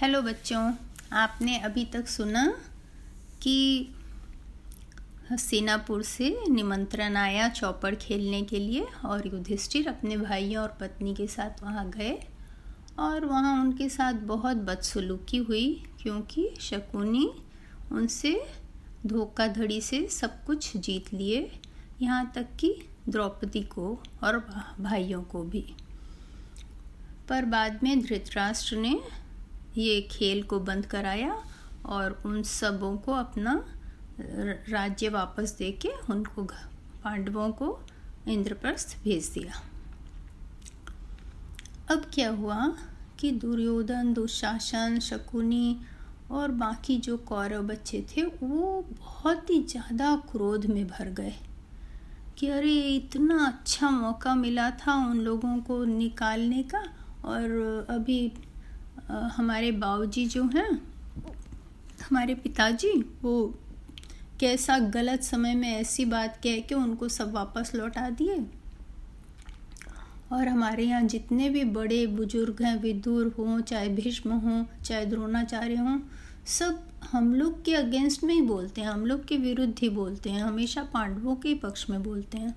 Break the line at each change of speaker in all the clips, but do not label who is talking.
Hello बच्चों, आपने अभी तक सुना कि हसीनापुर से निमंत्रण आया चौपड़ खेलने के लिए और युधिष्ठिर अपने भाइयों और पत्नी के साथ वहाँ गए और वहाँ उनके साथ बहुत बदसलूकी हुई क्योंकि शकुनी उनसे धोखाधड़ी से सब कुछ जीत लिए, यहाँ तक कि द्रौपदी को और भाइयों को भी। पर बाद में धृतराष्ट्र ने ये खेल को बंद कराया और उन सबों को अपना राज्य वापस दे के उनको पांडवों को इंद्रप्रस्थ भेज दिया। अब क्या हुआ कि दुर्योधन, दुशासन, शकुनी और बाकी जो कौरव बच्चे थे, वो बहुत ही ज़्यादा क्रोध में भर गए कि अरे, इतना अच्छा मौका मिला था उन लोगों को निकालने का और अभी हमारे बाबूजी जो हैं, हमारे पिताजी, वो कैसा गलत समय में ऐसी बात कह के उनको सब वापस लौटा दिए। और हमारे यहाँ जितने भी बड़े बुज़ुर्ग हैं, विदुर हों, चाहे भीष्म हों, चाहे द्रोणाचार्य हों, सब हम लोग के अगेंस्ट में ही बोलते हैं, हम लोग के विरुद्ध ही बोलते हैं, हमेशा पांडवों के पक्ष में बोलते हैं।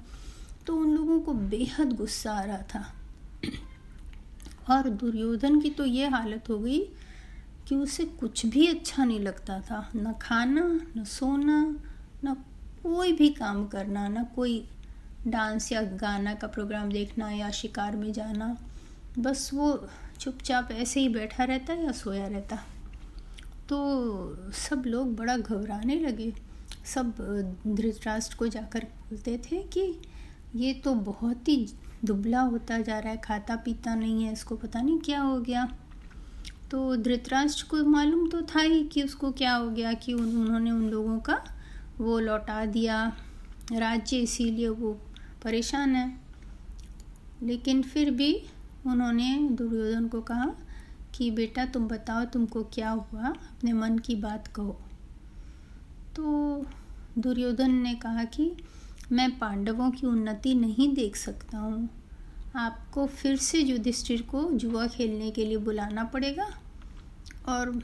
तो उन लोगों को बेहद गुस्सा आ रहा था। और दुर्योधन की तो ये हालत हो गई कि उसे कुछ भी अच्छा नहीं लगता था। न खाना, न सोना, न कोई भी काम करना, न कोई डांस या गाना का प्रोग्राम देखना या शिकार में जाना। बस वो चुपचाप ऐसे ही बैठा रहता या सोया रहता। तो सब लोग बड़ा घबराने लगे। सब धृतराष्ट्र को जाकर बोलते थे कि ये तो बहुत ही दुबला होता जा रहा है, खाता पीता नहीं है, इसको पता नहीं क्या हो गया। तो धृतराष्ट्र को मालूम तो था ही कि उसको क्या हो गया, कि उन्होंने उन लोगों का वो लौटा दिया। राज्य इसीलिए वो परेशान है। लेकिन फिर भी उन्होंने दुर्योधन को कहा कि, बेटा, तुम बताओ, तुमको क्या हुआ? अपने मन की बात कहो। तो दुर्योधन ने कहा कि मैं पांडवों की उन्नति नहीं देख सकता हूँ। आपको फिर से युधिष्ठिर को जुआ खेलने के लिए बुलाना पड़ेगा? और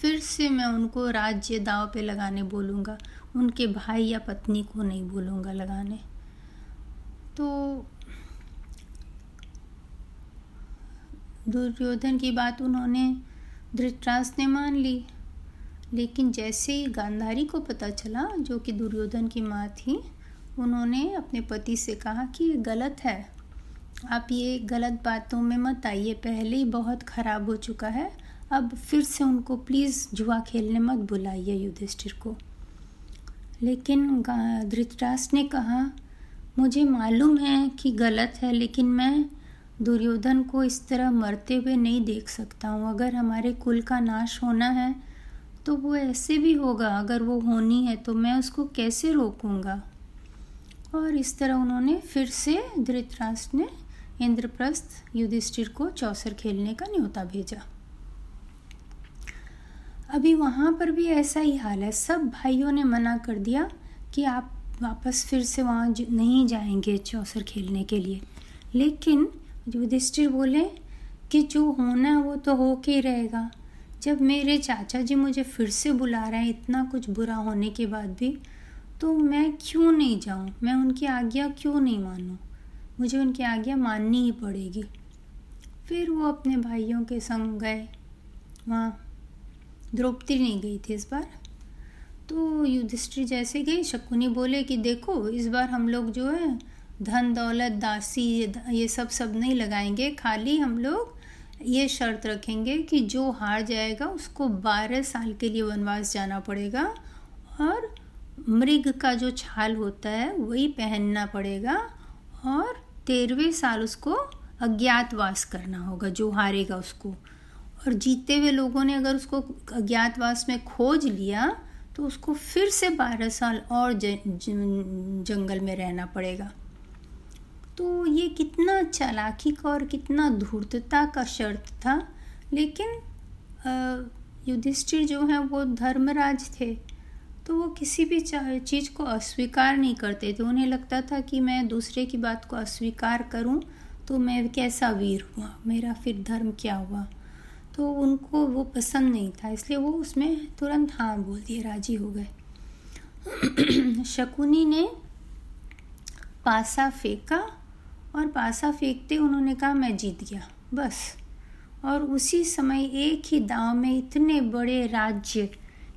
फिर से मैं उनको राज्य दाव पे लगाने बोलूँगा। उनके भाई या पत्नी को नहीं बोलूँगा लगाने। तो दुर्योधन की बात उन्होंने धृतराष्ट्र ने मान ली। लेकिन जैसे ही गांधारी को पता चला जो कि दुर्योधन की माँ थी उन्होंने अपने पति से कहा कि ये गलत है। आप ये गलत बातों में मत आइए। पहले ही बहुत ख़राब हो चुका है। अब फिर से उनको प्लीज़ जुआ खेलने मत बुलाइए युधिष्ठिर को। लेकिन धृतराष्ट्र ने कहा, मुझे मालूम है कि गलत है, लेकिन मैं दुर्योधन को इस तरह मरते हुए नहीं देख सकता हूँ। अगर हमारे कुल का नाश होना है तो वो ऐसे भी होगा। अगर वो होनी है तो मैं उसको कैसे रोकूँगा? और इस तरह उन्होंने फिर से धृतराष्ट्र ने इंद्रप्रस्थ युधिष्ठिर को चौसर खेलने का न्योता भेजा। अभी वहाँ पर भी ऐसा ही हाल है। सब भाइयों ने मना कर दिया कि आप वापस फिर से वहाँ नहीं जाएँगे चौसर खेलने के लिए। लेकिन युधिष्ठिर बोले कि जो होना है वो तो हो के ही रहेगा। जब मेरे चाचा जी मुझे फिर से बुला रहे हैं, इतना कुछ बुरा होने के बाद भी तो मैं क्यों नहीं जाऊँ? मैं उनकी आज्ञा क्यों नहीं मानूँ? मुझे उनकी आज्ञा माननी ही पड़ेगी। फिर वो अपने भाइयों के संग गए। वहाँ द्रौपदी नहीं गई थी इस बार। तो युधिष्ठिर जैसे गई शकुनी बोले कि देखो, इस बार हम लोग जो है, धन, दौलत, दासी ये सब सब नहीं लगाएँगे। खाली हम लोग ये शर्त रखेंगे कि जो हार जाएगा, उसको बारह साल के लिए वनवास जाना पड़ेगा और मृग का जो छाल होता है वही पहनना पड़ेगा और तेरहवें साल उसको अज्ञातवास करना होगा जो हारेगा उसको। और जीते हुए लोगों ने अगर उसको अज्ञातवास में खोज लिया तो उसको फिर से बारह साल और ज, ज, जंगल में रहना पड़ेगा। तो ये कितना चालाकी का और कितना धूर्तता का शर्त था लेकिन युधिष्ठिर जो हैं वो धर्मराज थे। तो वो किसी भी चीज़ को अस्वीकार नहीं करते। थे उन्हें लगता था कि मैं दूसरे की बात को अस्वीकार करूँ तो मैं कैसा वीर हुआ? मेरा फिर धर्म क्या हुआ? तो उनको वो पसंद नहीं था, इसलिए वो उसमें तुरंत हाँ बोल दिए, राज़ी हो गए। शकुनी ने पासा फेंका और पासा फेंकते उन्होंने कहा, मैं जीत गया। बस। और उसी समय एक ही दांव में इतने बड़े राज्य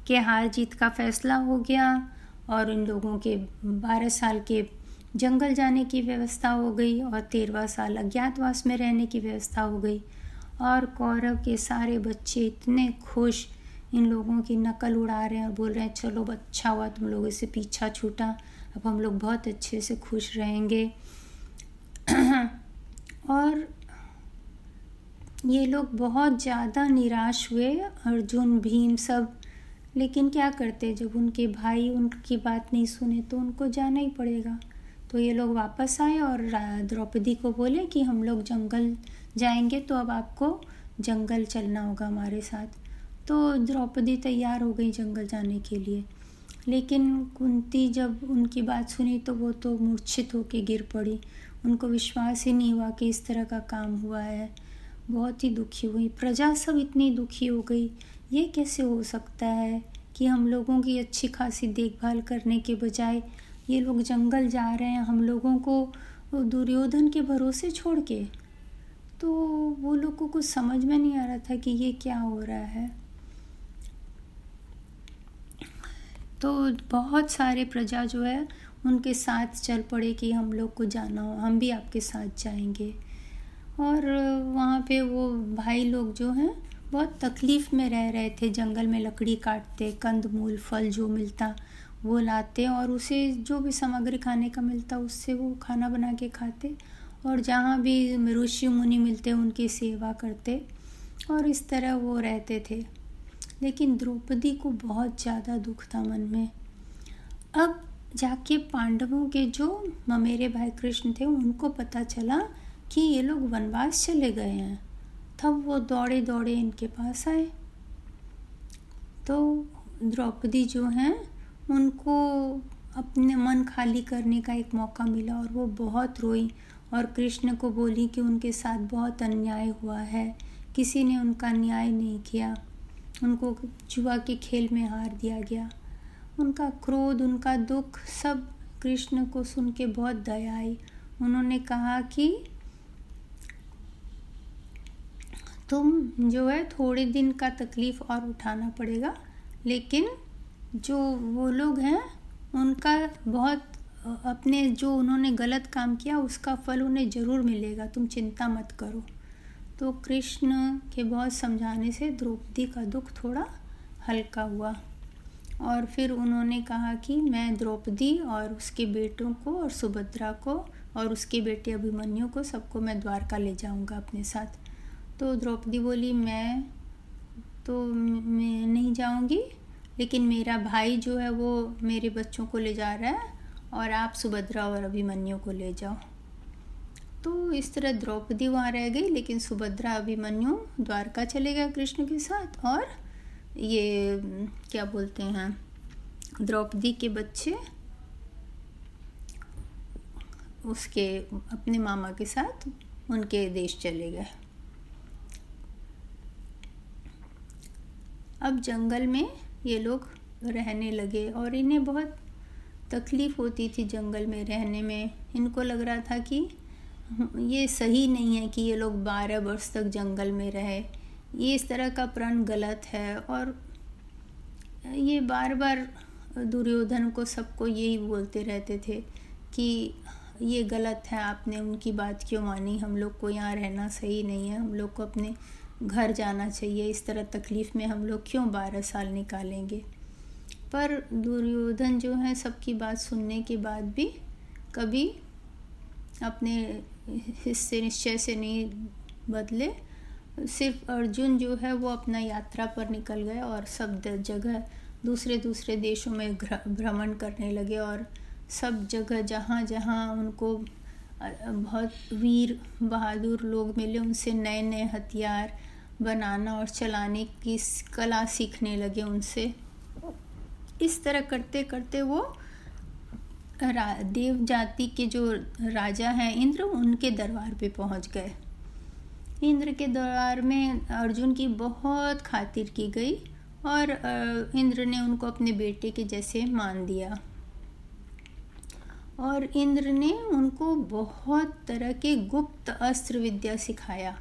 के हार जीत का फैसला हो गया और इन लोगों के बारह साल के जंगल जाने की व्यवस्था हो गई और तेरहवा साल अज्ञातवास में रहने की व्यवस्था हो गई। और कौरव के सारे बच्चे इतने खुश, इन लोगों की नकल उड़ा रहे हैं और बोल रहे हैं, चलो अच्छा हुआ, तुम लोगों से पीछा छूटा, अब हम लोग बहुत अच्छे से खुश रहेंगे। और ये लोग बहुत ज़्यादा निराश हुए अर्जुन भीम सब लेकिन क्या करते जब उनके भाई उनकी बात नहीं सुने तो उनको जाना ही पड़ेगा। तो ये लोग वापस आए और द्रौपदी को बोले कि हम लोग जंगल जाएँगे तो अब आपको जंगल चलना होगा हमारे साथ। तो द्रौपदी तैयार हो गई जंगल जाने के लिए। लेकिन कुंती जब उनकी बात सुनी तो वो तो मूर्छित होकर गिर पड़ी। उनको विश्वास ही नहीं हुआ कि इस तरह का काम हुआ है। बहुत ही दुखी हुई। प्रजा सब इतनी दुखी हो गई। ये कैसे हो सकता है कि हम लोगों की अच्छी खासी देखभाल करने के बजाय ये लोग जंगल जा रहे हैं, हम लोगों को दुर्योधन के भरोसे छोड़ के? तो वो लोग को कुछ समझ में नहीं आ रहा था कि ये क्या हो रहा है। तो बहुत सारे प्रजा जो है, उनके साथ चल पड़े कि हम लोग को जाना हो, हम भी आपके साथ जाएँगे। और वहाँ पे वो भाई लोग जो हैं बहुत तकलीफ़ में रह रहे थे, जंगल में लकड़ी काटते कंद मूल फल जो मिलता, वो लाते और उसे जो भी सामग्री खाने का मिलता, उससे वो खाना बना के खाते और जहाँ भी ऋषि मुनि मिलते, उनकी सेवा करते और इस तरह वो रहते थे। लेकिन द्रौपदी को बहुत ज़्यादा दुख था मन में। अब जाके पांडवों के जो ममेरे भाई कृष्ण थे, उनको पता चला कि ये लोग वनवास चले गए हैं। तब वो दौड़े दौड़े इनके पास आए। तो द्रौपदी जो हैं, उनको अपने मन खाली करने का एक मौका मिला और वो बहुत रोई और कृष्ण को बोली कि उनके साथ बहुत अन्याय हुआ है, किसी ने उनका न्याय नहीं किया। उनको जुआ के खेल में हार दिया गया। उनका क्रोध, उनका दुख सब कृष्ण को सुन के बहुत दया आई। उन्होंने कहा कि तुम जो है थोड़े दिन का तकलीफ़ और उठाना पड़ेगा। लेकिन जो वो लोग हैं, उनका बहुत, अपने जो उन्होंने गलत काम किया, उसका फल उन्हें ज़रूर मिलेगा। तुम चिंता मत करो। तो कृष्ण के बहुत समझाने से द्रौपदी का दुख थोड़ा हल्का हुआ। और फिर उन्होंने कहा कि मैं द्रौपदी और उसके बेटों को और सुभद्रा को और उसके बेटे अभिमन्यु को सबको मैं द्वारका ले जाऊँगा अपने साथ। तो द्रौपदी बोली, मैं तो मैं नहीं जाऊँगी, लेकिन मेरा भाई जो है वो मेरे बच्चों को ले जा रहा है और आप सुभद्रा और अभिमन्यु को ले जाओ। तो इस तरह द्रौपदी वहाँ रह गई, लेकिन सुभद्रा, अभिमन्यु द्वारका चले गया कृष्ण के साथ और ये, क्या बोलते हैं, द्रौपदी के बच्चे उसके, अपने मामा के साथ उनके देश चले गए। अब जंगल में ये लोग रहने लगे और इन्हें बहुत तकलीफ़ होती थी जंगल में रहने में। इनको लग रहा था कि ये सही नहीं है कि ये लोग बारह वर्ष तक जंगल में रहे। ये इस तरह का प्रण गलत है और ये बार बार दुर्योधन को सबको यही बोलते रहते थे कि ये गलत है, आपने उनकी बात क्यों मानी? हम लोग को यहाँ रहना सही नहीं है, हम लोग को अपने घर जाना चाहिए, इस तरह तकलीफ़ में हम लोग क्यों बारह साल निकालेंगे? पर दुर्योधन जो है, सबकी बात सुनने के बाद भी कभी अपने हिस्से निश्चय से नहीं बदले। सिर्फ़ अर्जुन जो है, वो अपना यात्रा पर निकल गए और सब जगह दूसरे दूसरे देशों में भ्रमण करने लगे और सब जगह जहाँ जहाँ उनको बहुत वीर बहादुर लोग मिले उनसे नए नए हथियार बनाना और चलाने की कला सीखने लगे उनसे। इस तरह करते करते वो देव जाति के जो राजा हैं इंद्र, उनके दरबार पे पहुँच गए। इंद्र के दरबार में अर्जुन की बहुत खातिर की गई और इंद्र ने उनको अपने बेटे के जैसे मान दिया। और इंद्र ने उनको बहुत तरह के गुप्त अस्त्र विद्या सिखाया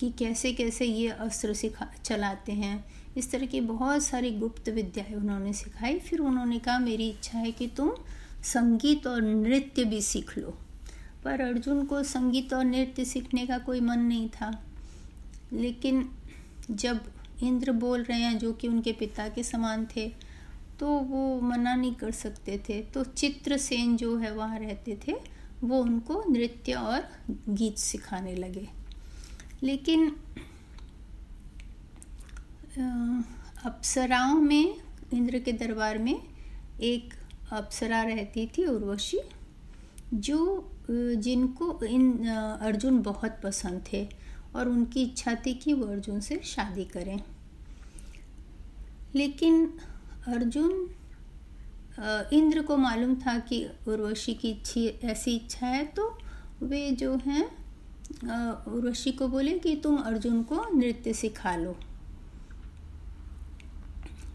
कि कैसे कैसे ये अस्त्र सिखा, चलाते हैं। इस तरह की बहुत सारी गुप्त विद्याएँ उन्होंने सिखाई। फिर उन्होंने कहा, मेरी इच्छा है कि तुम संगीत और नृत्य भी सीख लो। पर अर्जुन को संगीत और नृत्य सीखने का कोई मन नहीं था। लेकिन जब इंद्र बोल रहे हैं, जो कि उनके पिता के समान थे तो वो मना नहीं कर सकते थे। तो चित्रसेन जो है, वहाँ रहते थे, वो उनको नृत्य और गीत सिखाने लगे। लेकिन अप्सराओं में, इंद्र के दरबार में एक अप्सरा रहती थी, उर्वशी, जो जिनको इन अर्जुन बहुत पसंद थे और उनकी इच्छा थी कि वो अर्जुन से शादी करें। लेकिन अर्जुन इंद्र को मालूम था कि उर्वशी की इच्छी, ऐसी इच्छा है तो वे जो हैं उर्वशी को बोले कि तुम अर्जुन को नृत्य सिखा लो।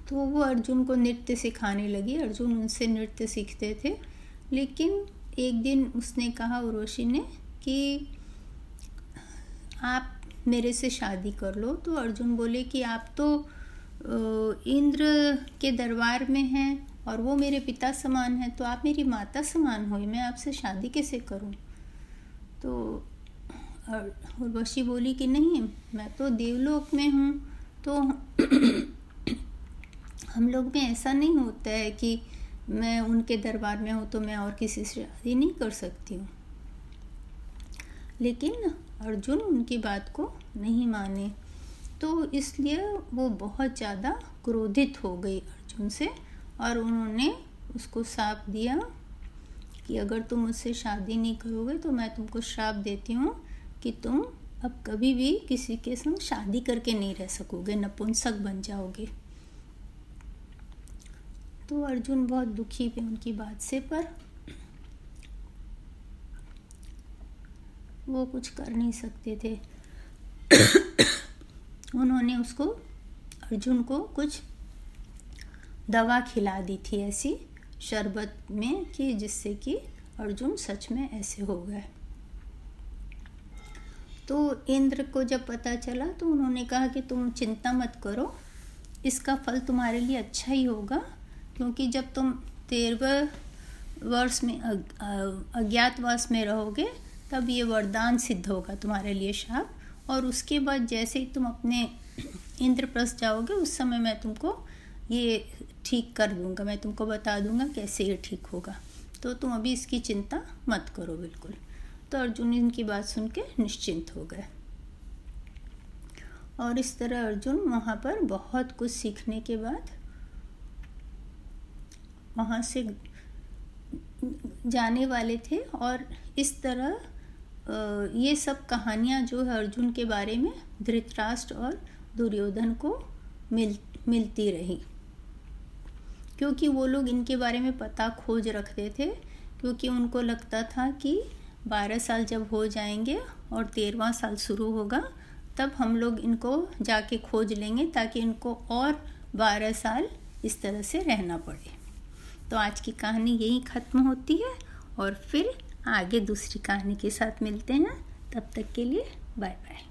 तो वो अर्जुन को नृत्य सिखाने लगी। अर्जुन उनसे नृत्य सीखते थे, लेकिन एक दिन उसने कहा उर्वशी ने कि आप मेरे से शादी कर लो। तो अर्जुन बोले कि आप तो इंद्र के दरबार में हैं और वो मेरे पिता समान है तो आप मेरी माता समान हुई मैं आपसे शादी कैसे करूँ? तो उर्वशी बोली कि नहीं, मैं तो देवलोक में हूँ तो हम लोग में ऐसा नहीं होता है कि मैं उनके दरबार में हूँ तो मैं और किसी से शादी नहीं कर सकती हूँ। लेकिन अर्जुन उनकी बात को नहीं माने। तो इसलिए वो बहुत ज़्यादा क्रोधित हो गई अर्जुन से और उन्होंने उसको श्राप दिया कि अगर तुम मुझसे शादी नहीं करोगे तो मैं तुमको श्राप देती हूँ कि तुम अब कभी भी किसी के संग शादी करके नहीं रह सकोगे, नपुंसक बन जाओगे। तो अर्जुन बहुत दुखी थे उनकी बात से, पर वो कुछ कर नहीं सकते थे। उन्होंने उसको, अर्जुन को कुछ दवा खिला दी थी ऐसी शरबत में कि जिससे कि अर्जुन सच में ऐसे हो गए। तो इंद्र को जब पता चला तो उन्होंने कहा कि तुम चिंता मत करो, इसका फल तुम्हारे लिए अच्छा ही होगा, क्योंकि जब तुम तेरहवें वर्ष में अज्ञातवास में रहोगे, तब ये वरदान सिद्ध होगा तुम्हारे लिए शाप। और उसके बाद जैसे ही तुम अपने इंद्रप्रस्थ जाओगे, उस समय मैं तुमको ये ठीक कर दूँगा, मैं तुमको बता दूँगा कैसे ये ठीक होगा। तो तुम अभी इसकी चिंता मत करो बिल्कुल। तो अर्जुन इनकी बात सुन के निश्चिंत हो गए। और इस तरह अर्जुन वहाँ पर बहुत कुछ सीखने के बाद वहाँ से जाने वाले थे और इस तरह ये सब कहानियाँ जो है अर्जुन के बारे में धृतराष्ट्र और दुर्योधन को मिल, मिलती रही। क्योंकि वो लोग इनके बारे में पता खोज रखते थे, क्योंकि उनको लगता था कि बारह साल जब हो जाएँगे और तेरहवा साल शुरू होगा, तब हम लोग इनको जाके खोज लेंगे ताकि इनको और बारह साल इस तरह से रहना पड़े। तो आज की कहानी यही ख़त्म होती है और फिर आगे दूसरी कहानी के साथ मिलते हैं। तब तक के लिए बाय बाय